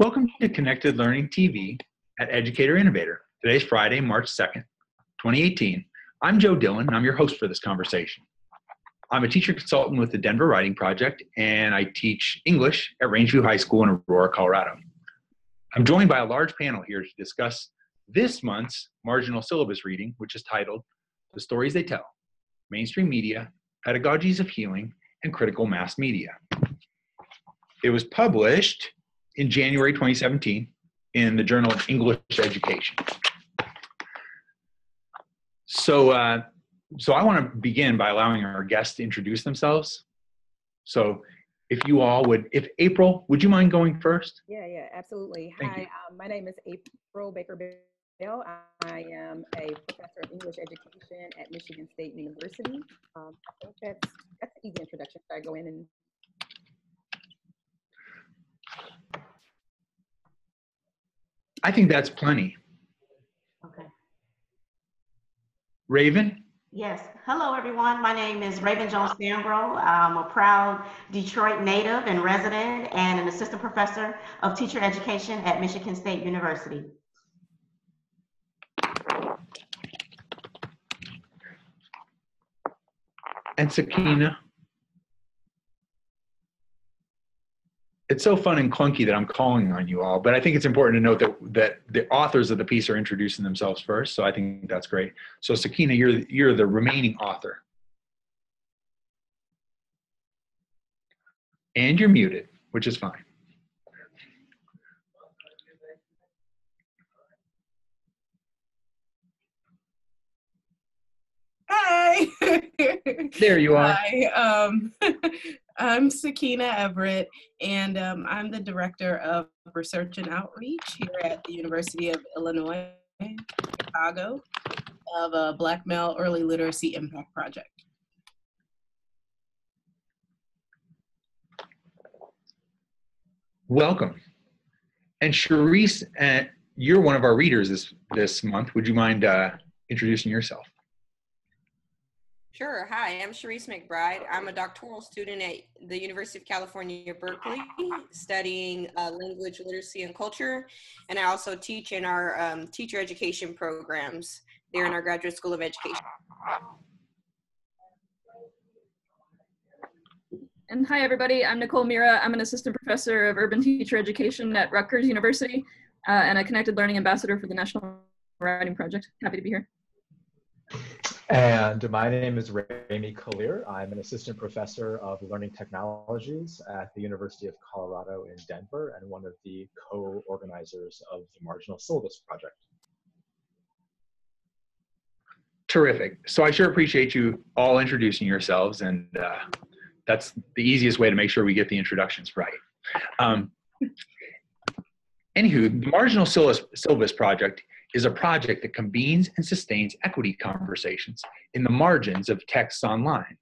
Welcome to Connected Learning TV at Educator Innovator. Today's Friday, March 2nd, 2018. I'm Joe Dillon, and I'm your host for this conversation. I'm a teacher consultant with the Denver Writing Project, and I teach English at Rangeview High School in Aurora, Colorado. I'm joined by a large panel here to discuss this month's marginal syllabus reading, which is titled The Stories They Tell Mainstream Media, Pedagogies of Healing, and Critical Mass Media. It was published in January 2017 in the Journal of English Education. So, uh, so I want to begin by allowing our guests to introduce themselves. So, if you all would, if April, would you mind going first? Yeah, yeah, absolutely. Thank Hi, um, my name is April Baker Bell. I am a professor of English education at Michigan State University. Um, I think that's that's an easy introduction. So I go in and I think that's plenty. Okay. Raven? Yes. Hello, everyone. My name is Raven Jones Stanbrough. I'm a proud Detroit native and resident and an assistant professor of teacher education at Michigan State University. and Sakeena. It's so fun and clunky that I'm calling on you all, but I think it's important to note that that the authors of the piece are introducing themselves first. So I think that's great. So Sakeena, you're you're the remaining author, and you're muted, which is fine. Hi. There you are. Hi. Um, I'm Sakeena Everett, and um, I'm the Director of Research and Outreach here at the University of Illinois, Chicago, of a Black Male Early Literacy Impact Project. Welcome. And Cherise, uh, you're one of our readers this this month. Would you mind uh, introducing yourself? Sure. Hi, I'm Cherise McBride. I'm a doctoral student at the University of California, Berkeley, studying uh, language, literacy, and culture. And I also teach in our um, teacher education programs there in our Graduate School of Education. And hi, everybody. I'm Nicole Mirra. I'm an assistant professor of urban teacher education at Rutgers University uh, and a connected learning ambassador for the National Writing Project. Happy to be here. And my name is Remi Kalir. I'm an assistant professor of learning technologies at the University of Colorado in Denver and one of the co-organizers of the Marginal Syllabus Project. Terrific. So I sure appreciate you all introducing yourselves, and uh, that's the easiest way to make sure we get the introductions right. Um, anywho, the Marginal Syllabus Project is a project that convenes and sustains equity conversations in the margins of texts online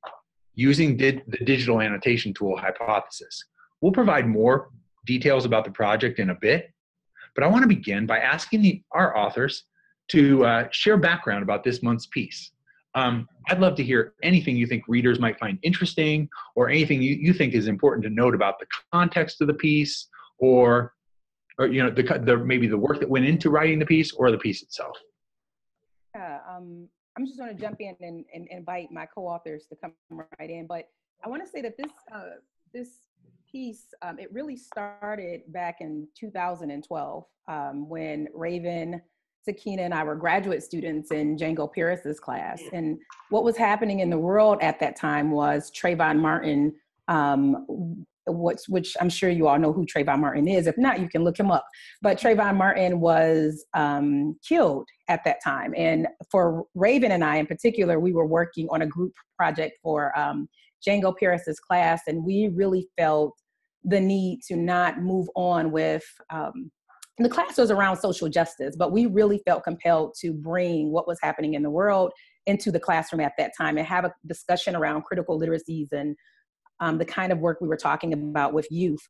using the digital annotation tool Hypothesis. We'll provide more details about the project in a bit, but I want to begin by asking the, our authors to uh, share background about this month's piece. Um, I'd love to hear anything you think readers might find interesting or anything you, you think is important to note about the context of the piece or or you know the, the maybe the work that went into writing the piece or the piece itself yeah, um, I'm just going to jump in and, and invite my co-authors to come right in. But I want to say that this uh, this piece um, it really started back in 2012 um, when Raven, Sakeena, and I were graduate students in Django Paris's class. And what was happening in the world at that time was Trayvon Martin. Um, what's which I'm sure you all know who Trayvon Martin is. If not, you can look him up. But Trayvon Martin was um, killed at that time, and for Raven and I in particular, we were working on a group project for um, Django Paris's class, and we really felt the need to not move on with. Um, the class was around social justice, but we really felt compelled to bring what was happening in the world into the classroom at that time and have a discussion around critical literacies and um, the kind of work we were talking about with youth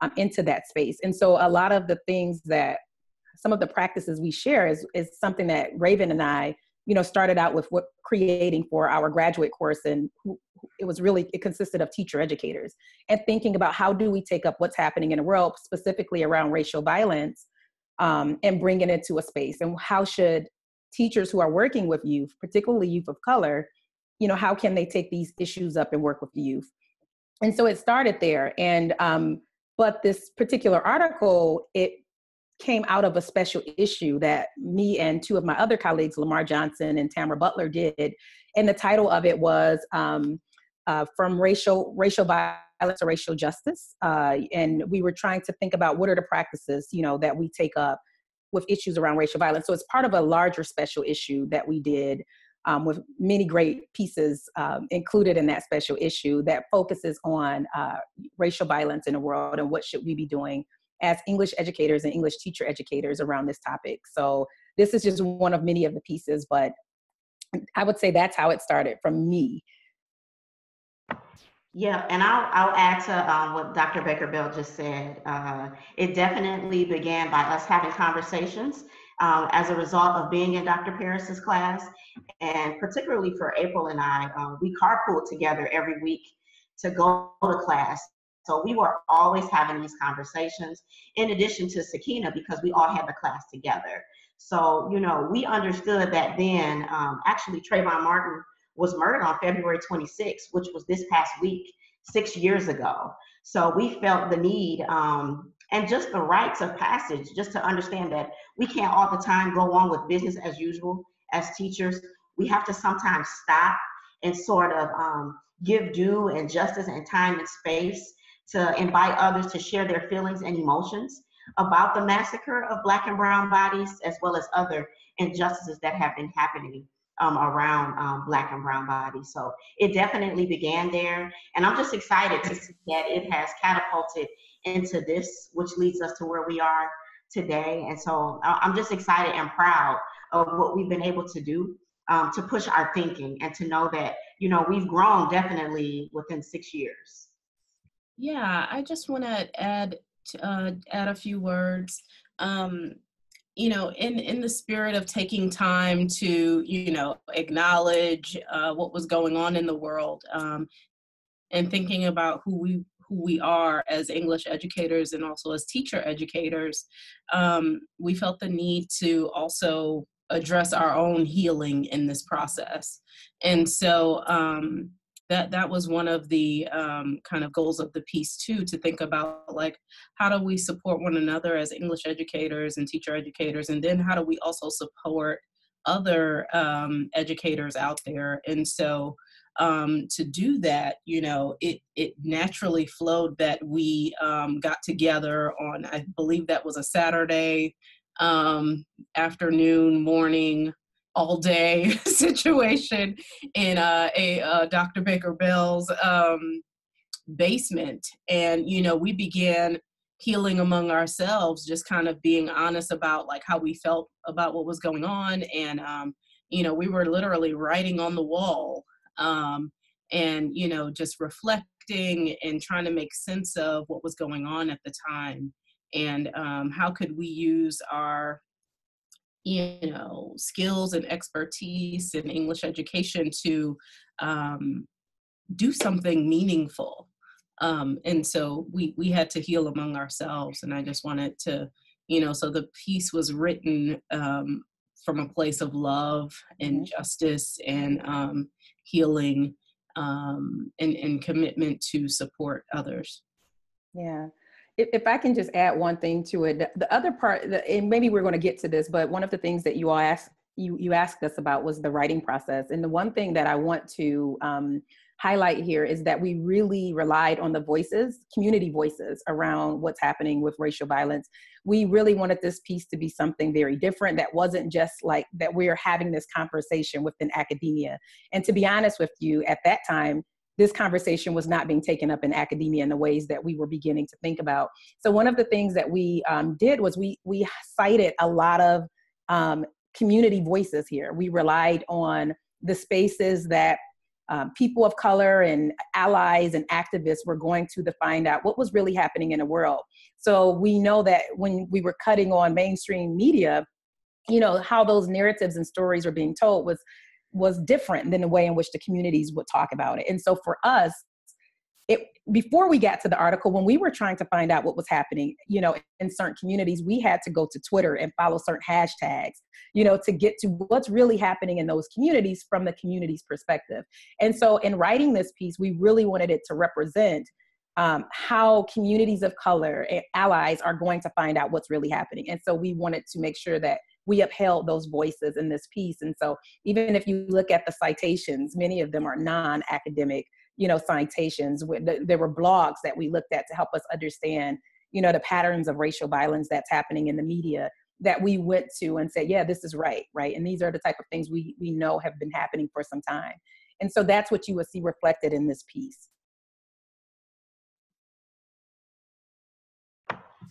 um, into that space. And so a lot of the things that some of the practices we share is, is something that Raven and I you know, started out with what creating for our graduate course, and it was really it consisted of teacher educators and thinking about how do we take up what's happening in the world, specifically around racial violence, um, and bringing it to a space, and how should teachers who are working with youth, particularly youth of color, you know, how can they take these issues up and work with the youth? And so it started there, and um, but this particular article it came out of a special issue that me and two of my other colleagues, Lamar Johnson and Tamara Butler, did. And the title of it was um, uh, From Racial, Racial Violence to Racial Justice. Uh, and we were trying to think about what are the practices, you know, that we take up with issues around racial violence. So it's part of a larger special issue that we did um, with many great pieces um, included in that special issue that focuses on uh, racial violence in the world and what should we be doing as English educators and English teacher educators around this topic. So this is just one of many of the pieces, but I would say that's how it started from me. Yeah, and I'll, I'll add to um, what Dr. Baker Bell just said. Uh, it definitely began by us having conversations um, as a result of being in Dr. Paris's class. And particularly for April and I, uh, we carpooled together every week to go to class so we were always having these conversations in addition to Sakeena because we all had the class together. So, you know, we understood that then um, actually Trayvon Martin was murdered on February 26th, which was this past week, six years ago. So we felt the need um, and just the rites of passage, just to understand that we can't all the time go on with business as usual as teachers. We have to sometimes stop and sort of um, give due and justice and time and space to invite others to share their feelings and emotions about the massacre of Black and Brown bodies, as well as other injustices that have been happening um, around um, Black and Brown bodies. So it definitely began there. And I'm just excited to see that it has catapulted into this, which leads us to where we are today. And so I'm just excited and proud of what we've been able to do um, to push our thinking and to know that, you know, we've grown definitely within six years. Yeah, I just want to add uh, add a few words. Um, you know, in in the spirit of taking time to you know acknowledge uh, what was going on in the world um, and thinking about who we who we are as English educators and also as teacher educators, um, we felt the need to also address our own healing in this process. And so, um, that that was one of the um, kind of goals of the piece too to think about like how do we support one another as english educators and teacher educators and then how do we also support other um, educators out there and so um, to do that you know it it naturally flowed that we um, got together on i believe that was a saturday um, afternoon morning all day situation in uh, a uh, Dr. Baker Bell's um, basement. And, you know, we began healing among ourselves, just kind of being honest about like how we felt about what was going on. And, um, you know, we were literally writing on the wall um, and, you know, just reflecting and trying to make sense of what was going on at the time. And um, how could we use our you know skills and expertise in english education to um, do something meaningful um, and so we we had to heal among ourselves and i just wanted to you know so the piece was written um, from a place of love and mm-hmm. justice and um, healing um, and, and commitment to support others. Yeah. If, if I can just add one thing to it, the, the other part, the, and maybe we're going to get to this, but one of the things that you all asked you you asked us about was the writing process, and the one thing that I want to um, highlight here is that we really relied on the voices, community voices around what's happening with racial violence. We really wanted this piece to be something very different that wasn't just like that we're having this conversation within academia. And to be honest with you, at that time, this conversation was not being taken up in academia in the ways that we were beginning to think about. So one of the things that we um, did was we we cited a lot of um, community voices here. We relied on the spaces that um, people of color and allies and activists were going to to find out what was really happening in the world. So we know that when we were cutting on mainstream media, you know how those narratives and stories were being told was was different than the way in which the communities would talk about it and so for us it before we got to the article when we were trying to find out what was happening you know in certain communities we had to go to twitter and follow certain hashtags you know to get to what's really happening in those communities from the community's perspective. And so in writing this piece we really wanted it to represent um, how communities of color and allies are going to find out what's really happening. And so we wanted to make sure that we upheld those voices in this piece. And so even if you look at the citations many of them are non-academic you know citations there were blogs that we looked at to help us understand you know the patterns of racial violence that's happening in the media that we went to and said yeah this is right right? And these are the type of things we we know have been happening for some time. And so that's what you will see reflected in this piece.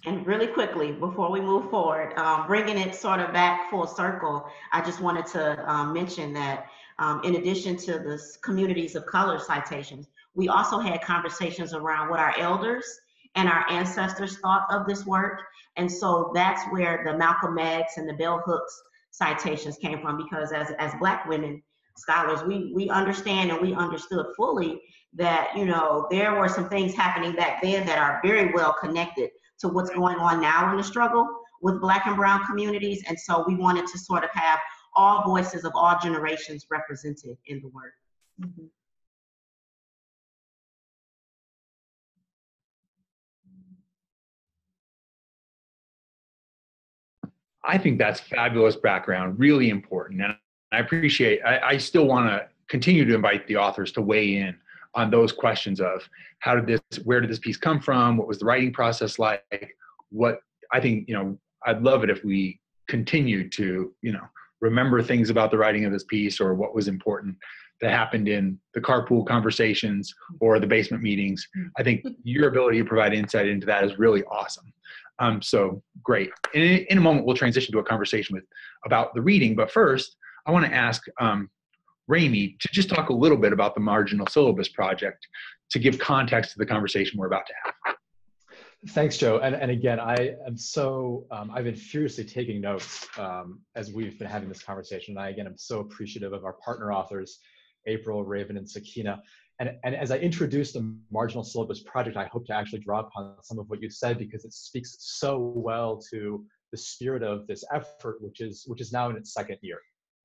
And really quickly, before we move forward, um, bringing it sort of back full circle, I just wanted to um, mention that um, in addition to the communities of color citations, we also had conversations around what our elders and our ancestors thought of this work. And so that's where the Malcolm X and the Bell Hooks citations came from, because as, as Black women scholars, we, we understand and we understood fully that, you know, there were some things happening back then that are very well connected to what's going on now in the struggle with Black and Brown communities. And so we wanted to sort of have all voices of all generations represented in the work. Mm-hmm. I think that's fabulous background, really important. And I appreciate, I, I still want to continue to invite the authors to weigh in on those questions of how did this, where did this piece come from? What was the writing process like? What I think, you know, I'd love it if we continued to, you know, remember things about the writing of this piece or what was important that happened in the carpool conversations or the basement meetings. I think your ability to provide insight into that is really awesome. Um, so great. In, in a moment, we'll transition to a conversation with about the reading. But first, I want to ask um, Remi to just talk a little bit about the marginal syllabus project to give context to the conversation we're about to have. Thanks, Joe. And, and again, I am so, um, I've been furiously taking notes um, as we've been having this conversation. And I, again, I'm so appreciative of our partner authors, April, Raven, and Sakeena. And, and as I introduce the marginal syllabus project, I hope to actually draw upon some of what you said because it speaks so well to the spirit of this effort, which is, which is now in its second year.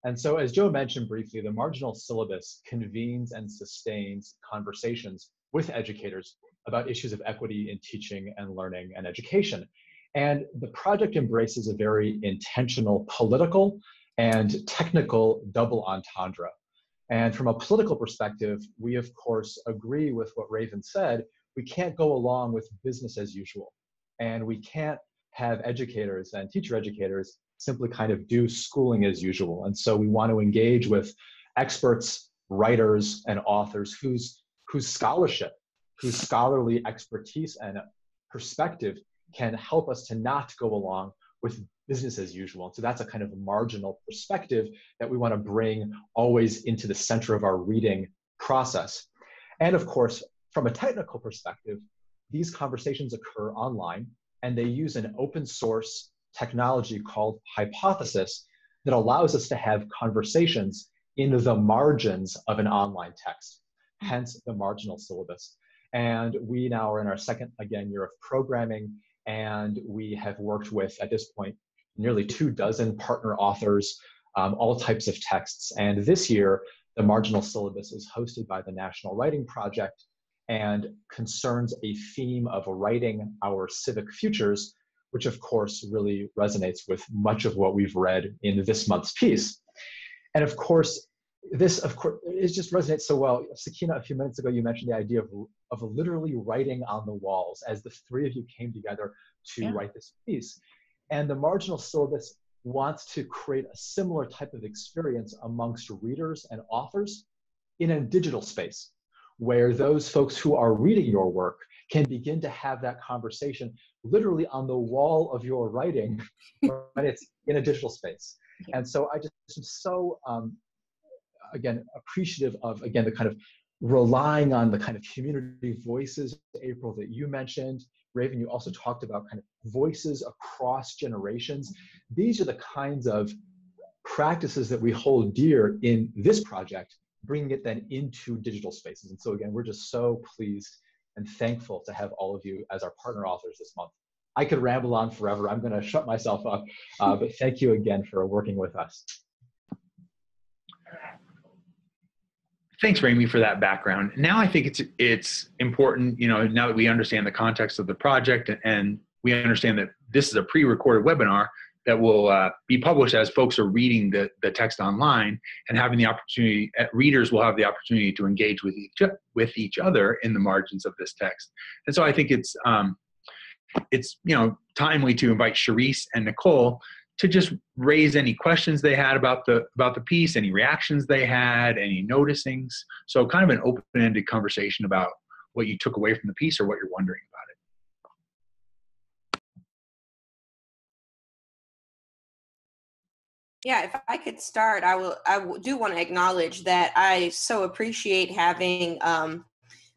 And so as Joe mentioned briefly, the marginal syllabus convenes and sustains conversations with educators about issues of equity in teaching and learning and education. And the project embraces a very intentional political and technical double entendre. And from a political perspective, we of course agree with what Raven said. We can't go along with business as usual. And we can't have educators and teacher educators simply kind of do schooling as usual. And so we want to engage with experts, writers, and authors whose, whose scholarship whose scholarly expertise and perspective can help us to not go along with business as usual. And so that's a kind of marginal perspective that we want to bring always into the center of our reading process. And of course, from a technical perspective, these conversations occur online and they use an open source technology called Hypothesis that allows us to have conversations in the margins of an online text, hence the marginal syllabus. And we now are in our second, again, year of programming. And we have worked with, at this point, nearly two dozen partner authors, um, all types of texts. And this year, the marginal syllabus is hosted by the National Writing Project and concerns a theme of writing our civic futures, which of course really resonates with much of what we've read in this month's piece. And of course, this of course it just resonates so well. Sakeena a few minutes ago you mentioned the idea of, of literally writing on the walls as the three of you came together to yeah. write this piece. And the marginal syllabus wants to create a similar type of experience amongst readers and authors in a digital space where those folks who are reading your work can begin to have that conversation literally on the wall of your writing but it's in a digital space. And so i just am so um, again appreciative of again the kind of relying on the kind of community voices, April, that you mentioned. Raven, you also talked about kind of voices across generations. These are the kinds of practices that we hold dear in this project, bringing it then into digital spaces. And so again, we're just so pleased and thankful to have all of you as our partner authors this month. I could ramble on forever. I'm going to shut myself up, uh, but thank you again for working with us. Thanks, Remi, for that background. Now I think it's it's important, you know, now that we understand the context of the project and we understand that this is a pre-recorded webinar that will uh, be published as folks are reading the, the text online and having the opportunity, uh, readers will have the opportunity to engage with each, with each other in the margins of this text. And so I think it's, um, it's you know timely to invite Cherise and Nicole to just raise any questions they had about the about the piece, any reactions they had, any noticings. So kind of an open-ended conversation about what you took away from the piece or what you're wondering about it. Yeah, if I could start, I will. I do want to acknowledge that I so appreciate having um,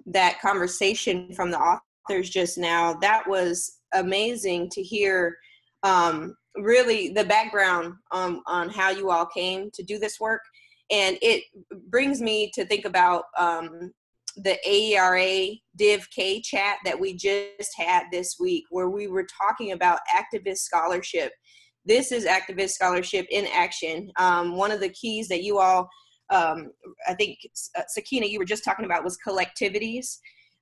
that conversation from the authors just now. That was amazing to hear um, really the background um, on how you all came to do this work. And it brings me to think about um, the AERA Div K chat that we just had this week, where we were talking about activist scholarship. This is activist scholarship in action. Um, one of the keys that you all, um, I think, uh, Sakeena, you were just talking about was collectivities.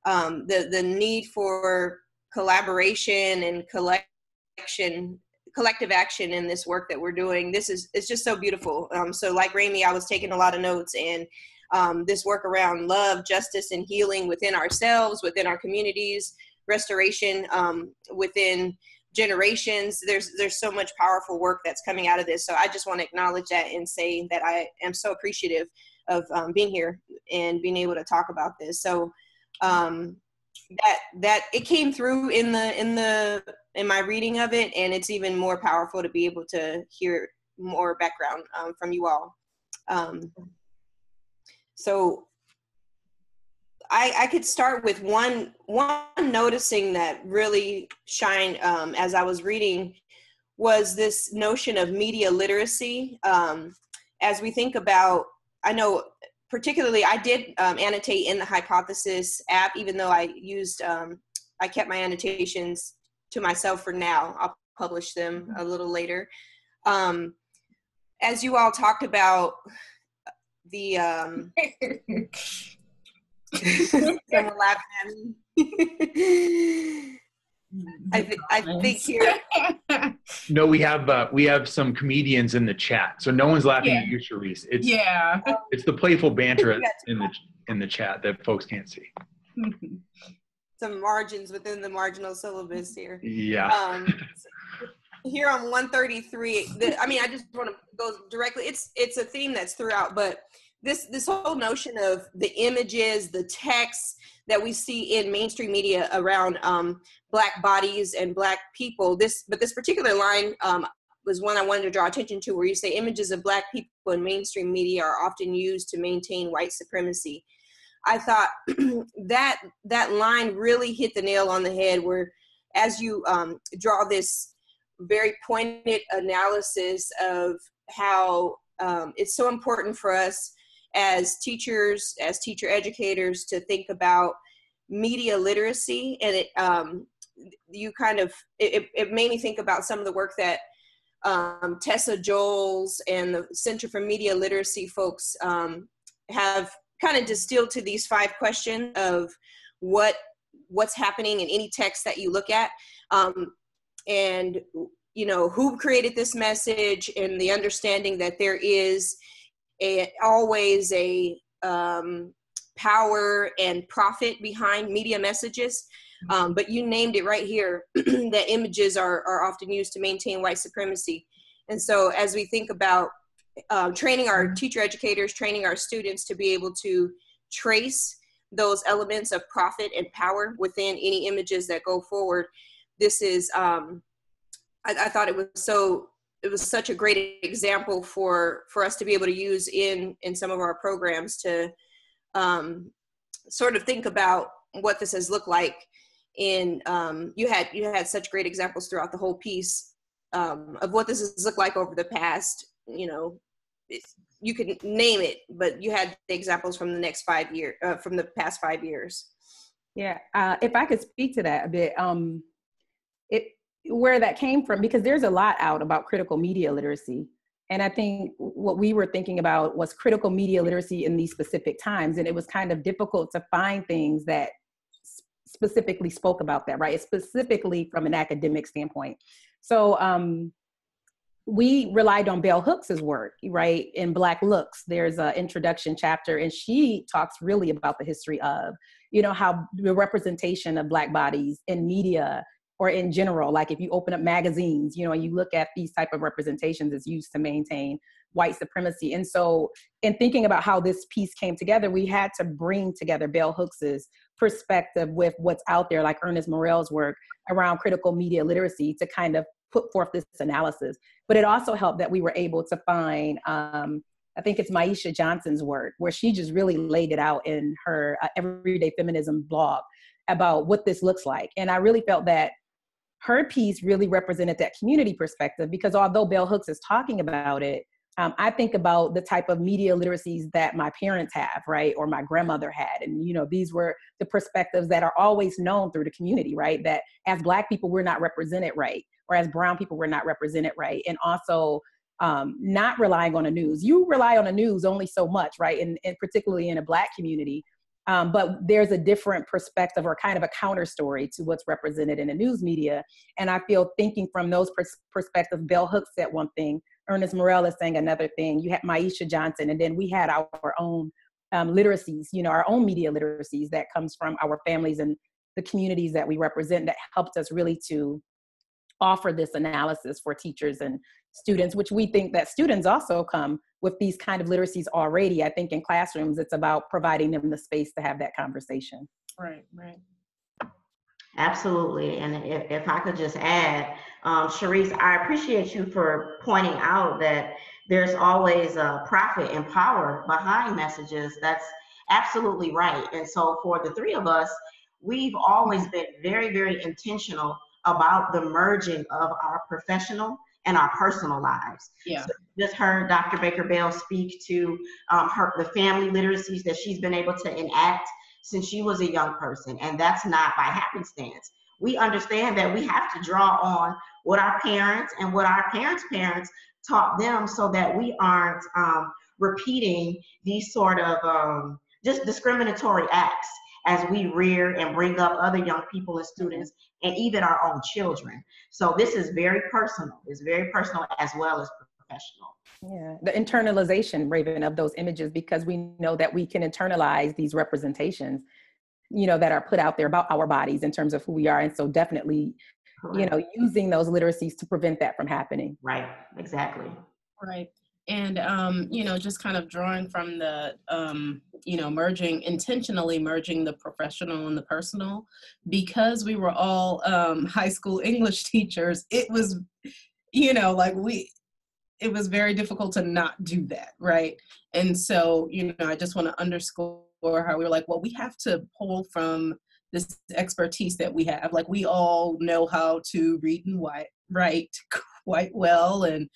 Um, the the need for collaboration and collection collective action in this work that we're doing. This is it's just so beautiful. Um, so like Remi, i was taking a lot of notes and um, this work around love justice and healing within ourselves within our communities restoration um, within generations. There's there's so much powerful work that's coming out of this. So i just want to acknowledge that and say that i am so appreciative of um, being here and being able to talk about this. So um, that that it came through in the in the in my reading of it and it's even more powerful to be able to hear more background um, from you all um, so I, I could start with one one noticing that really shined um, as I was reading was this notion of media literacy. Um, as we think about, I know particularly I did um, annotate in the hypothesis app, even though I used, um, I kept my annotations to myself for now. I'll publish them a little later. Um, as you all talked about the, um, someone laughing at me. I, th- I think here. no, we have uh, we have some comedians in the chat, so no one's laughing yeah. at you, Cherise. It's yeah, it's the playful banter in the in the chat that folks can't see. some margins within the marginal syllabus here. Yeah. Um, here on 133, the, I mean, I just want to go directly. It's it's a theme that's throughout, but this this whole notion of the images, the texts that we see in mainstream media around um, black bodies and black people. This, but this particular line um, was one I wanted to draw attention to, where you say images of black people in mainstream media are often used to maintain white supremacy. I thought that that line really hit the nail on the head. Where, as you um, draw this very pointed analysis of how um, it's so important for us as teachers, as teacher educators, to think about media literacy, and it um, you kind of it, it made me think about some of the work that um, Tessa Jolls and the Center for Media Literacy folks um, have kind of distilled to these five questions of what what's happening in any text that you look at. Um, and you know who created this message and the understanding that there is a, always a um, power and profit behind media messages. Um, but you named it right here that images are, are often used to maintain white supremacy. And so, as we think about uh, training our teacher educators, training our students to be able to trace those elements of profit and power within any images that go forward, this is, um, I, I thought it was so it was such a great example for for us to be able to use in in some of our programs to um, sort of think about what this has looked like. In um, you had you had such great examples throughout the whole piece um, of what this has looked like over the past you know you could name it but you had the examples from the next five years uh, from the past five years. Yeah uh, if i could speak to that a bit um where that came from because there's a lot out about critical media literacy and I think what we were thinking about was critical media literacy in these specific times. And it was kind of difficult to find things that specifically spoke about that, right? Specifically from an academic standpoint. So um, we relied on Bell Hooks's work, right? In Black Looks, there's an introduction chapter, and she talks really about the history of, you know, how the representation of Black bodies in media or in general like if you open up magazines you know you look at these type of representations it's used to maintain white supremacy and so in thinking about how this piece came together we had to bring together bell hooks's perspective with what's out there like ernest morrell's work around critical media literacy to kind of put forth this analysis but it also helped that we were able to find um, I think it's Maisha Johnson's work, where she just really laid it out in her uh, Everyday Feminism blog about what this looks like. And I really felt that her piece really represented that community perspective because although Bell Hooks is talking about it, um, I think about the type of media literacies that my parents have, right, or my grandmother had, and you know, these were the perspectives that are always known through the community, right? That as Black people, we're not represented right, or as Brown people, we're not represented right, and also um, not relying on the news. You rely on the news only so much, right, and, and particularly in a Black community. Um, but there's a different perspective or kind of a counter story to what's represented in the news media. And I feel thinking from those pers- perspectives, Bell Hooks said one thing, Ernest Morrell is saying another thing. You had Maisha Johnson, and then we had our own um, literacies, you know, our own media literacies that comes from our families and the communities that we represent that helped us really to offer this analysis for teachers and students, which we think that students also come with these kind of literacies already. I think in classrooms, it's about providing them the space to have that conversation. Right, right. Absolutely. And if, if I could just add, um, Cherise, I appreciate you for pointing out that there's always a profit and power behind messages. That's absolutely right. And so for the three of us, we've always been very, very intentional about the merging of our professional and our personal lives. Yeah. So just heard Dr. Baker Bell speak to um, her the family literacies that she's been able to enact since she was a young person, and that's not by happenstance. We understand that we have to draw on what our parents and what our parents' parents taught them, so that we aren't um, repeating these sort of um, just discriminatory acts as we rear and bring up other young people and students and even our own children. So this is very personal. It's very personal as well as professional. Yeah, the internalization, Raven, of those images, because we know that we can internalize these representations, you know, that are put out there about our bodies in terms of who we are. And so definitely, Correct. you know, using those literacies to prevent that from happening. Right, exactly. Right and um, you know just kind of drawing from the um, you know merging intentionally merging the professional and the personal. Because we were all um, high school english teachers it was you know like we it was very difficult to not do that right? And so you know i just want to underscore how we were like well we have to pull from this expertise that we have. Like we all know how to read and write quite well and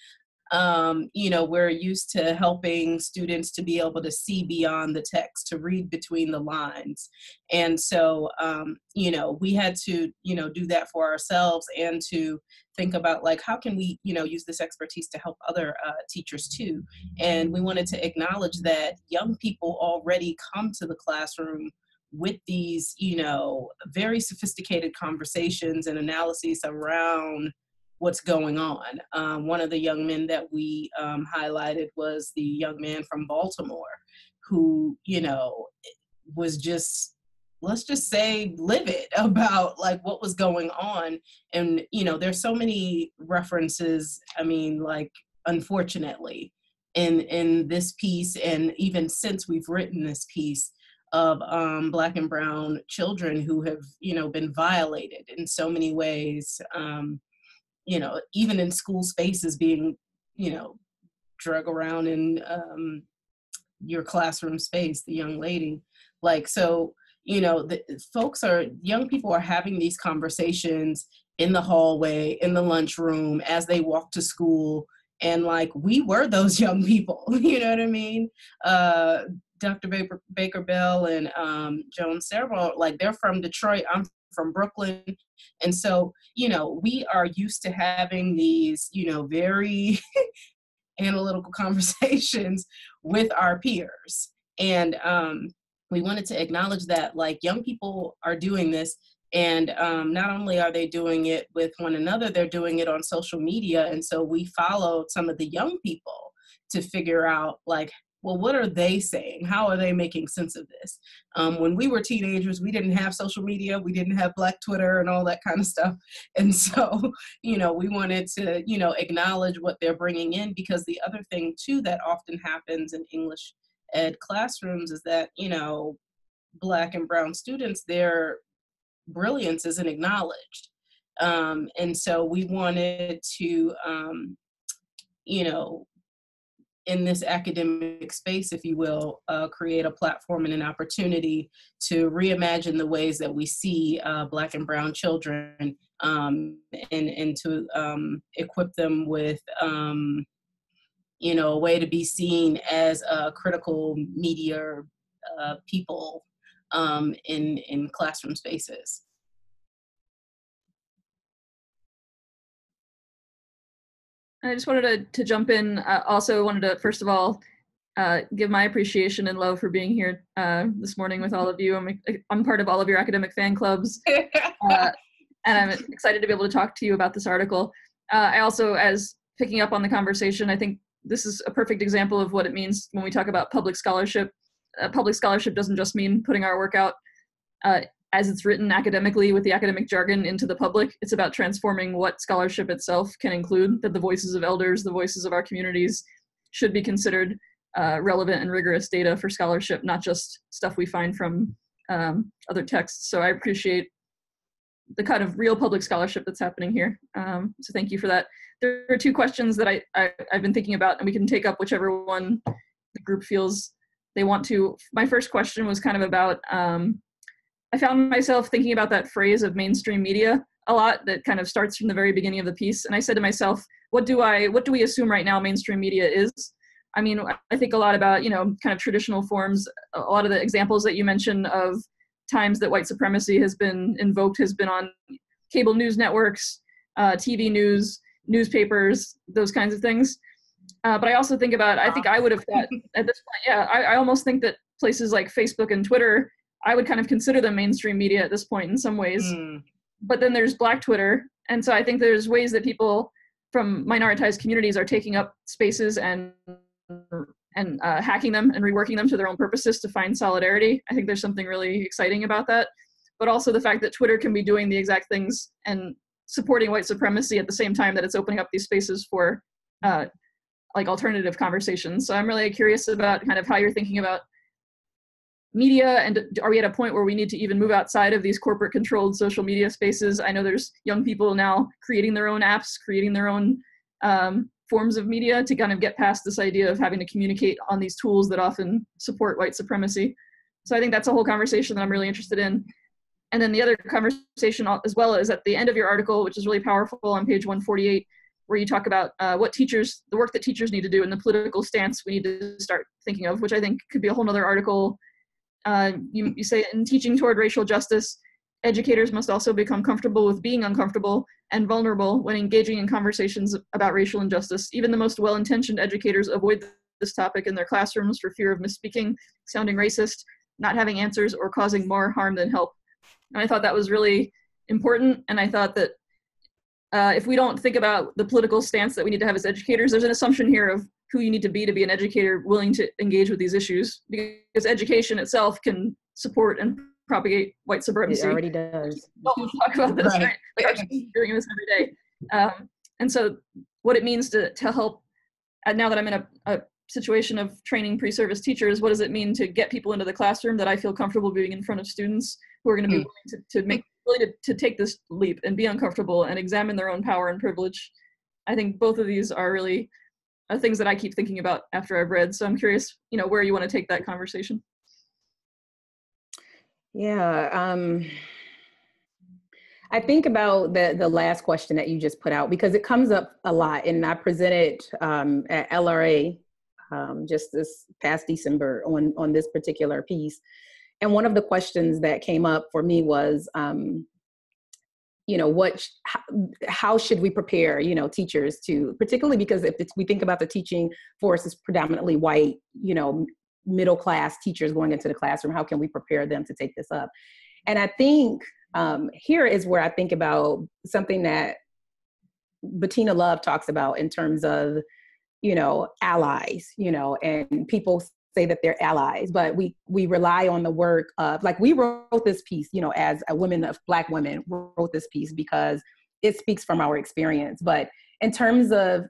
um, you know, we're used to helping students to be able to see beyond the text, to read between the lines. And so, um, you know, we had to, you know, do that for ourselves and to think about like, how can we, you know, use this expertise to help other uh, teachers too? And we wanted to acknowledge that young people already come to the classroom with these, you know, very sophisticated conversations and analyses around what's going on. Um, one of the young men that we um, highlighted was the young man from Baltimore who, you know, was just let's just say livid about like what was going on and you know there's so many references i mean like unfortunately in in this piece and even since we've written this piece of um, black and brown children who have you know been violated in so many ways um, you know, even in school spaces being, you know, drug around in um, your classroom space, the young lady. Like, so, you know, the, folks are, young people are having these conversations in the hallway, in the lunchroom, as they walk to school. And like, we were those young people, you know what I mean? Uh, Dr. Baker, Baker Bell and um, Joan Servo, like they're from Detroit. I'm from Brooklyn. And so, you know, we are used to having these, you know, very analytical conversations with our peers. And um, we wanted to acknowledge that like young people are doing this and um, not only are they doing it with one another they're doing it on social media and so we followed some of the young people to figure out like well what are they saying? How are they making sense of this? Um, when we were teenagers we didn't have social media we didn't have black twitter and all that kind of stuff. And so you know we wanted to you know acknowledge what they're bringing in because the other thing too that often happens in english ed classrooms is that you know black and brown students their brilliance isn't acknowledged. Um, and so we wanted to um, you know in this academic space if you will uh, create a platform and an opportunity to reimagine the ways that we see uh, black and brown children um, and, and to um, equip them with um, you know, a way to be seen as a critical media uh, people um, in, in classroom spaces. I just wanted to, to jump in. Uh, also wanted to, first of all, uh, give my appreciation and love for being here uh, this morning with all of you. I'm, I'm part of all of your academic fan clubs. Uh, and I'm excited to be able to talk to you about this article. Uh, I also, as picking up on the conversation, I think this is a perfect example of what it means when we talk about public scholarship. Uh, public scholarship doesn't just mean putting our work out uh, as it's written academically with the academic jargon into the public. It's about transforming what scholarship itself can include, that the voices of elders, the voices of our communities should be considered uh, relevant and rigorous data for scholarship, not just stuff we find from um, other texts. So I appreciate the kind of real public scholarship that's happening here. Um, so thank you for that. There are two questions that I, I, have been thinking about, and we can take up whichever one the group feels they want to. My first question was kind of about, um, I found myself thinking about that phrase of mainstream media a lot that kind of starts from the very beginning of the piece. And I said to myself, what do I, what do we assume right now mainstream media is? I mean, I think a lot about, you know, kind of traditional forms, a lot of the examples that you mentioned of times that white supremacy has been invoked has been on cable news networks, uh, TV news, newspapers, those kinds of things. Uh, but I also think about, I think I would have thought at this point, yeah, I, I almost think that places like Facebook and Twitter, I would kind of consider them mainstream media at this point in some ways. Mm. But then there's Black Twitter. And so I think there's ways that people from minoritized communities are taking up spaces and and uh, hacking them and reworking them to their own purposes to find solidarity. I think there's something really exciting about that. But also the fact that Twitter can be doing the exact things and supporting white supremacy at the same time that it's opening up these spaces for uh, like alternative conversations. So I'm really curious about kind of how you're thinking about media and are we at a point where we need to even move outside of these corporate controlled social media spaces? I know there's young people now creating their own apps, creating their own um, forms of media to kind of get past this idea of having to communicate on these tools that often support white supremacy. So I think that's a whole conversation that I'm really interested in. And then the other conversation as well is at the end of your article, which is really powerful on page 148, where you talk about uh, what teachers, the work that teachers need to do and the political stance we need to start thinking of, which I think could be a whole other article. Uh, you, you say in teaching toward racial justice, educators must also become comfortable with being uncomfortable and vulnerable when engaging in conversations about racial injustice. Even the most well intentioned educators avoid this topic in their classrooms for fear of misspeaking, sounding racist, not having answers, or causing more harm than help. And I thought that was really important. And I thought that uh, if we don't think about the political stance that we need to have as educators, there's an assumption here of who you need to be to be an educator willing to engage with these issues because education itself can support and propagate white supremacy. It already does. We'll talk about this, right? right? Like I'm doing this every day. Um, and so what it means to, to help, and now that I'm in a, a situation of training pre-service teachers, what does it mean to get people into the classroom that I feel comfortable being in front of students who are going to be mm. willing to, to make, willing to, to take this leap and be uncomfortable and examine their own power and privilege. I think both of these are really uh, things that I keep thinking about after I've read. So I'm curious, you know, where you want to take that conversation. Yeah. Um, I think about the the last question that you just put out because it comes up a lot, and I presented um, at LRA um, just this past December on on this particular piece, and one of the questions that came up for me was, um, you know, what how, how, should we prepare, you know, teachers to particularly because if we think about the teaching force is predominantly white, you know, middle class teachers going into the classroom, how can we prepare them to take this up? And I think um, here is where I think about something that Bettina Love talks about in terms of, you know, allies, you know, and people say that they're allies, but we we rely on the work of like we wrote this piece, you know, as a woman of black women wrote this piece because it speaks from our experience. But in terms of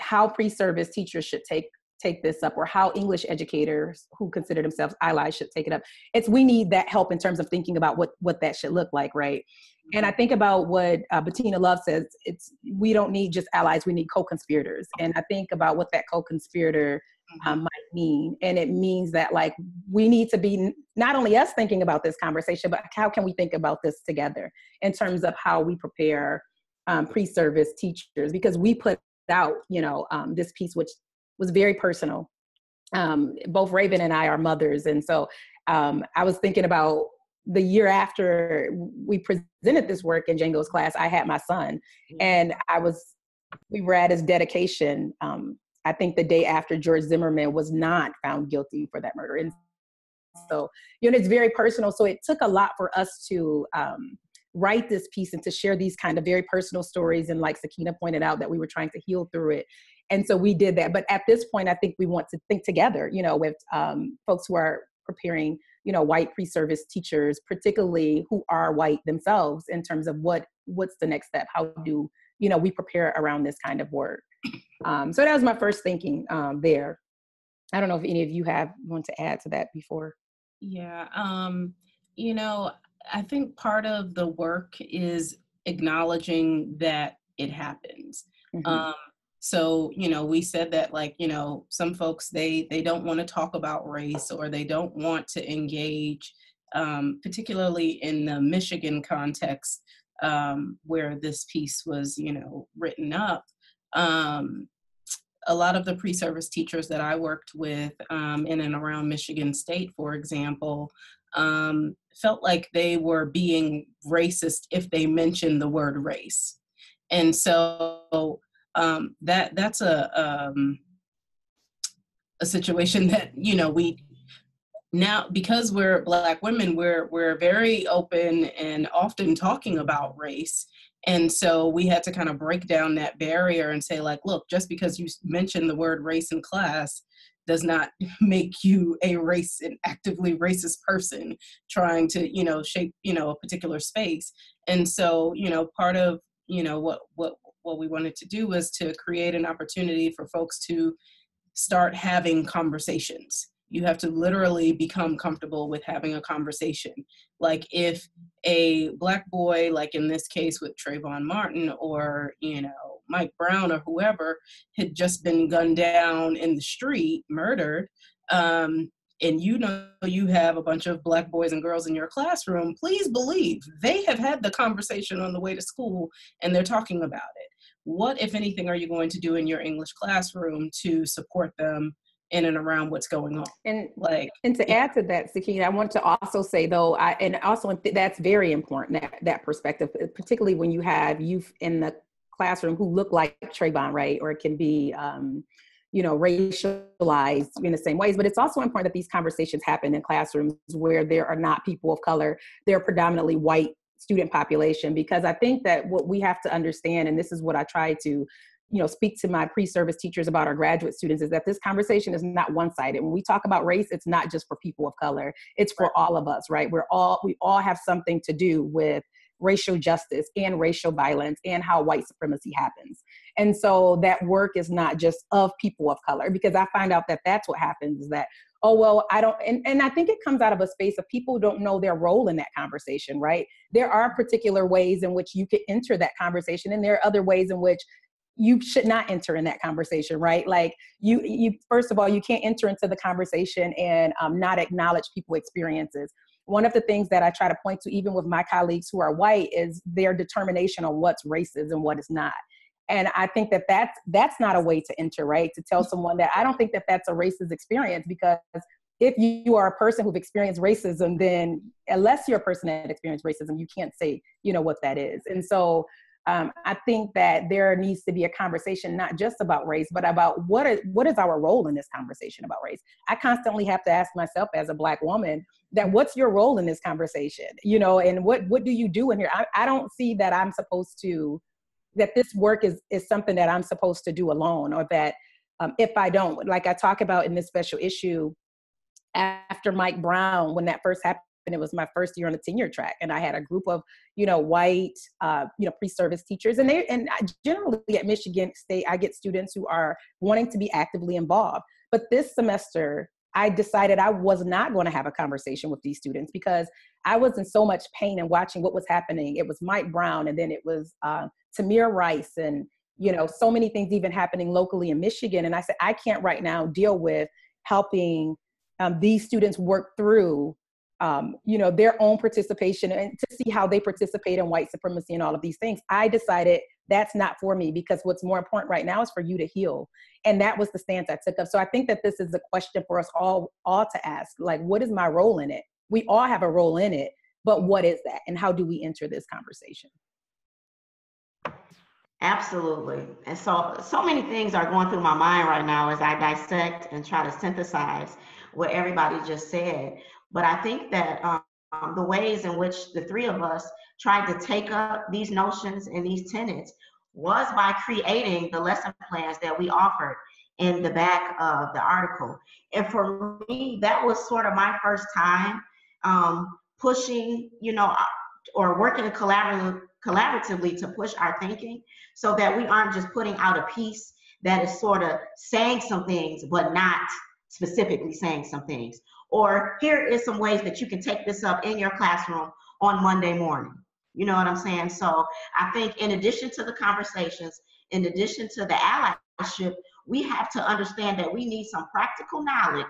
how pre-service teachers should take take this up or how English educators who consider themselves allies should take it up. It's we need that help in terms of thinking about what what that should look like, right? And I think about what uh, Bettina Love says. It's we don't need just allies; we need co-conspirators. And I think about what that co-conspirator um, mm-hmm. might mean, and it means that like we need to be not only us thinking about this conversation, but how can we think about this together in terms of how we prepare um, pre-service teachers because we put out you know um, this piece which was very personal. Um, both Raven and I are mothers, and so um, I was thinking about the year after we presented this work in Django's class. I had my son, mm-hmm. and I was we were at his dedication. Um, I think the day after George Zimmerman was not found guilty for that murder, and so you know it's very personal. So it took a lot for us to um, write this piece and to share these kind of very personal stories. And like Sakeena pointed out, that we were trying to heal through it. And so we did that. But at this point i think we want to think together you know with um, folks who are preparing you know white pre-service teachers particularly who are white themselves in terms of what what's the next step? How do you know we prepare around this kind of work um, so that was my first thinking um, there. I don't know if any of you have want to add to that before. Yeah um, you know i think part of the work is acknowledging that it happens. Mm-hmm. um, so you know we said that like you know some folks they they don't want to talk about race or they don't want to engage um, particularly in the michigan context um, where this piece was you know written up um, a lot of the pre-service teachers that i worked with um, in and around michigan state for example um, felt like they were being racist if they mentioned the word race. And so um, that that's a um, a situation that you know we now because we're black women we're we're very open and often talking about race and so we had to kind of break down that barrier and say like look just because you mention the word race in class does not make you a race an actively racist person trying to you know shape you know a particular space. And so you know part of you know what what what we wanted to do was to create an opportunity for folks to start having conversations you have to literally become comfortable with having a conversation like if a black boy like in this case with Trayvon Martin or you know Mike Brown or whoever had just been gunned down in the street murdered um, and you know you have a bunch of black boys and girls in your classroom, please believe they have had the conversation on the way to school and they're talking about it. What, if anything, are you going to do in your English classroom to support them in and around what's going on. And like, and to add to that, Sakeena, I want to also say though, I and also that's very important that that perspective, particularly when you have youth in the classroom who look like Trayvon, right, or it can be um, you know, racialized in the same ways. But it's also important that these conversations happen in classrooms where there are not people of color, they're predominantly white student population, because I think that what we have to understand, and this is what I try to you know speak to my pre-service teachers about our graduate students is that this conversation is not one-sided when we talk about race it's not just for people of color it's for all of us right we're all we all have something to do with racial justice and racial violence and how white supremacy happens. And so that work is not just of people of color, because I find out that that's what happens is that, oh, well, I don't, and, and I think it comes out of a space of people who don't know their role in that conversation, right? There are particular ways in which you can enter that conversation, and there are other ways in which you should not enter in that conversation right like you you first of all you can't enter into the conversation and um, not acknowledge people experiences one of the things that I try to point to, even with my colleagues who are white, is their determination on what's racist and what is not. And I think that that's that's not a way to enter, right? To tell someone that I don't think that that's a racist experience because if you are a person who've experienced racism, then unless you're a person that experienced racism, you can't say, you know, what that is. And so um, I think that there needs to be a conversation not just about race, but about what is what is our role in this conversation about race. I constantly have to ask myself as a black woman that what's your role in this conversation, you know, and what what do you do in here? I, I don't see that I'm supposed to that this work is is something that I'm supposed to do alone, or that um, if I don't, like I talk about in this special issue, after Mike Brown, when that first happened, it was my first year on the tenure track, and I had a group of you know white uh, you know pre-service teachers, and they and generally at Michigan State, I get students who are wanting to be actively involved. But this semester, I decided I was not going to have a conversation with these students because I was in so much pain and watching what was happening. It was Mike Brown, and then it was uh, Tamir Rice, and you know so many things even happening locally in Michigan. And I said I can't right now deal with helping um, these students work through um, you know their own participation and to see how they participate in white supremacy and all of these things i decided that's not for me because what's more important right now is for you to heal. And that was the stance i took up. So i think that this is a question for us all all to ask like what is my role in it? We all have a role in it but what is that? And how do we enter this conversation? Absolutely. And so, so many things are going through my mind right now as I dissect and try to synthesize what everybody just said. But I think that um, the ways in which the three of us tried to take up these notions and these tenets was by creating the lesson plans that we offered in the back of the article. And for me, that was sort of my first time um, pushing, you know, or working collaboratively, collaboratively to push our thinking so that we aren't just putting out a piece that is sort of saying some things, but not specifically saying some things. Or here is some ways that you can take this up in your classroom on Monday morning. You know what I'm saying? So I think in addition to the conversations, in addition to the allyship, we have to understand that we need some practical knowledge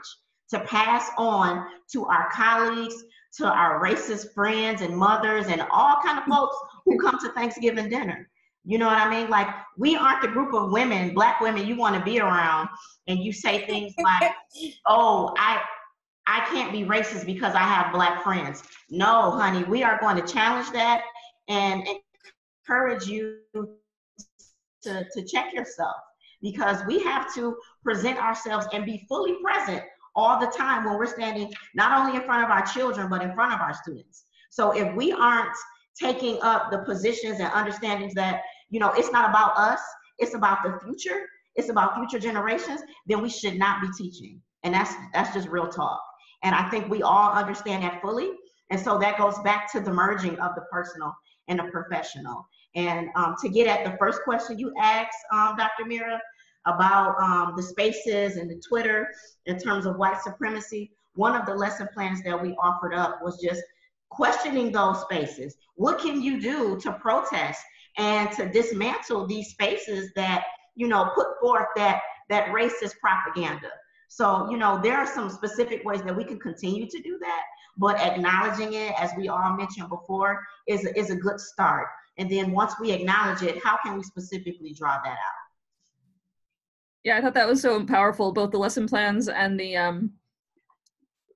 to pass on to our colleagues, to our racist friends and mothers and all kind of folks who come to Thanksgiving dinner. You know what I mean? Like we aren't the group of women, black women you want to be around and you say things like, "Oh, I I can't be racist because I have black friends." No, honey, we are going to challenge that and encourage you to to check yourself because we have to present ourselves and be fully present all the time when we're standing not only in front of our children but in front of our students. So if we aren't taking up the positions and understandings that you know it's not about us it's about the future it's about future generations then we should not be teaching. And that's that's just real talk. And i think we all understand that fully. And so that goes back to the merging of the personal and the professional. And um, to get at the first question you asked um, dr Mirra about um, the spaces and the twitter in terms of white supremacy one of the lesson plans that we offered up was just questioning those spaces. What can you do to protest and to dismantle these spaces that, you know, put forth that that racist propaganda? So, you know, there are some specific ways that we can continue to do that, but acknowledging it, as we all mentioned before, is, is a good start. And then once we acknowledge it, how can we specifically draw that out? Yeah, I thought that was so powerful, both the lesson plans and the um,